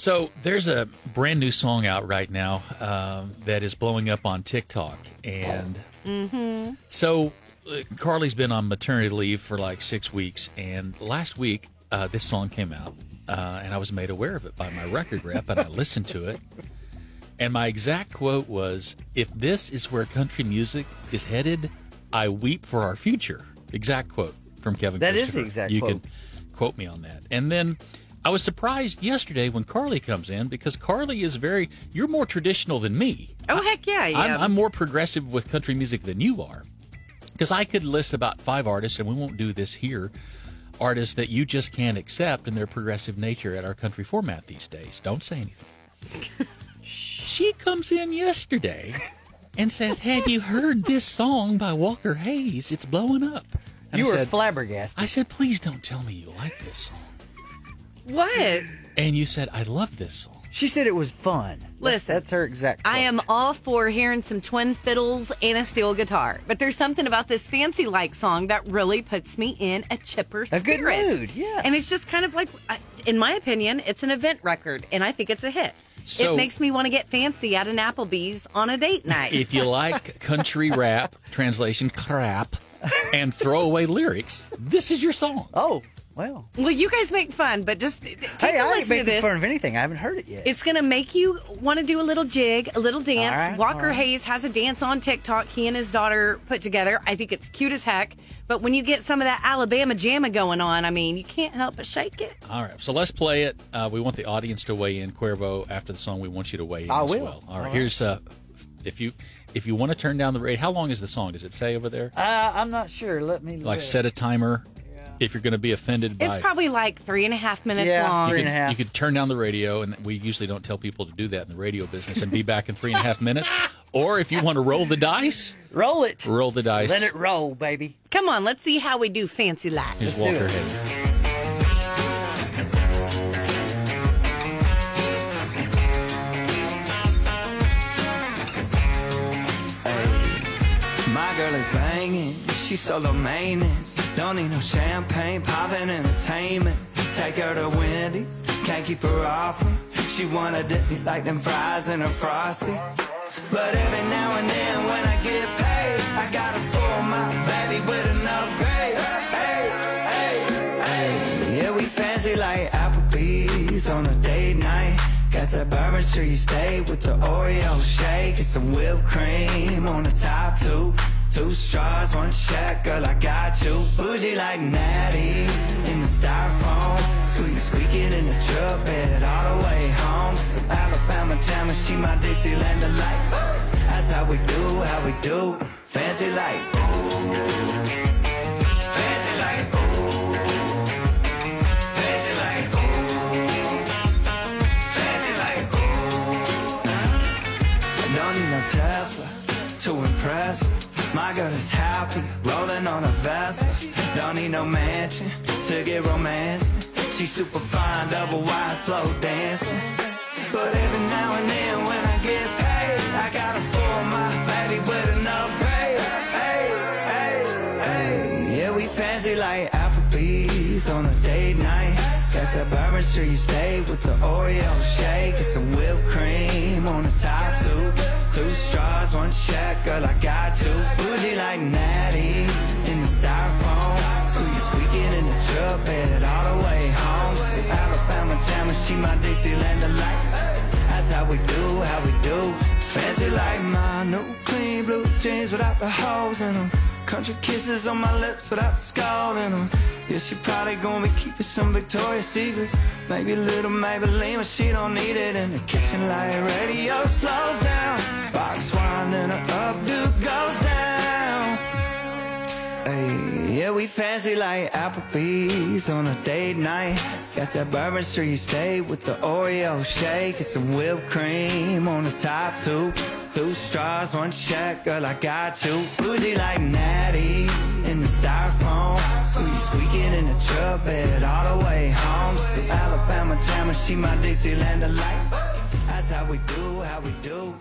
So there's a brand new song out right now um, that is blowing up on TikTok, and so uh, Carly's been on maternity leave for like six weeks, and last week uh, this song came out, uh, and I was made aware of it by my record rep, and I listened to it, and my exact quote was, "If this is where country music is headed, I weep for our future." Exact quote from Kevin. That is the exact You quote. can quote me on that, and then. I was surprised yesterday when Carly comes in because Carly is very. You're more traditional than me. Oh heck yeah, yeah. I'm, I'm more progressive with country music than you are. Because I could list about five artists, and we won't do this here, artists that you just can't accept in their progressive nature at our country format these days. Don't say anything. she comes in yesterday and says, Have you heard this song by Walker Hayes? It's blowing up. And You I were said, flabbergasted. I said, Please don't tell me you like this song. What? And you said, I love this song. She said it was fun. That's- Listen, that's her exact. I am all for hearing some twin fiddles and a steel guitar, but there's something about this fancy like song that really puts me in a chipper A spirit. good mood, yeah. And it's just kind of like, in my opinion, it's an event record, and I think it's a hit. So- it makes me want to get fancy at an Applebee's on a date night. If you like country rap, translation crap, and throwaway lyrics, this is your song. Oh well. well, you guys make fun, but just take Hey, a I ain't listen to making this. fun of anything. I haven't heard it yet. It's going to make you want to do a little jig, a little dance. All right, Walker all right. Hayes has a dance on TikTok he and his daughter put together. I think it's cute as heck. But when you get some of that Alabama jamma going on, I mean, you can't help but shake it. All right, so let's play it. Uh, we want the audience to weigh in. Cuervo, after the song, we want you to weigh in I as will. well. All right, All right. here's uh, if you if you want to turn down the rate. How long is the song? Does it say over there? uh, I'm not sure. Let me Like look. set a timer. If you're going to be offended by It's probably like three and a half minutes Yeah, long. you three could, a half. you could turn down the radio, and we usually don't tell people to do that in the radio business, and be back in three and a half minutes. Or if you want to roll the dice, roll it. roll the dice. Let it roll, baby. Come on, let's see how we do fancy like. Here's Let's do Walker it. Hayes. My girl is banging, she's solo maintenance. Don't need no champagne, poppin' entertainment. Take her to Wendy's, can't keep her off me. She wanna dip me like them fries in her frosty. But every now and then when I get paid, I gotta spoil my baby with an upgrade. Hey, hey, hey. Yeah, we fancy like Applebee's on a date night. Got that Bourbon Street steak with the Oreo shake and some whipped cream on the top two. Two straws, one check, girl, I got you. Bougie like Natty in the styrofoam. Squeak, squeaking in the truck bed all the way home. Some Alabama jamma, she my Dixieland delight. That's how we do, how we do. Fancy like, Tesla to impress. My girl is happy, rolling on a Vespa. Don't need no mansion to get romance. She's super fine, double wide, slow dancing. But every now and then when I get paid, I gotta spoil my baby with an upgrade. Hey, hey, hey. Yeah, we fancy like Applebee's on a date night. Got that Bourbon Street steak with the Oreo shake and some whipped cream on the top two. Two straws, one check, girl, I got you. Bougie like Natty in the styrofoam. Squeak, squeaking in the truck bed all the way home. Some Alabama jamma, she my Dixieland delight. That's how we do, how we do. Fancy like my new clean blue jeans without the holes in them. Country kisses on my lips without the skull in them. Yeah, she probably gonna be keeping some Victoria's Secrets. Maybe a little Maybelline, but she don't need it in the kitchen. Like radio slows down. Box wine and her updo goes down. Hey, yeah, we fancy like Applebee's on a date night. Got that Bourbon Street steak with the Oreo shake and some whipped cream on the top two. Two straws, one check, girl, I got you. Bougie like Natty in the styrofoam. Squeak, squeaking in the truck bed all the way home. Some Alabama jamma, she my Dixieland delight. That's how we do, how we do.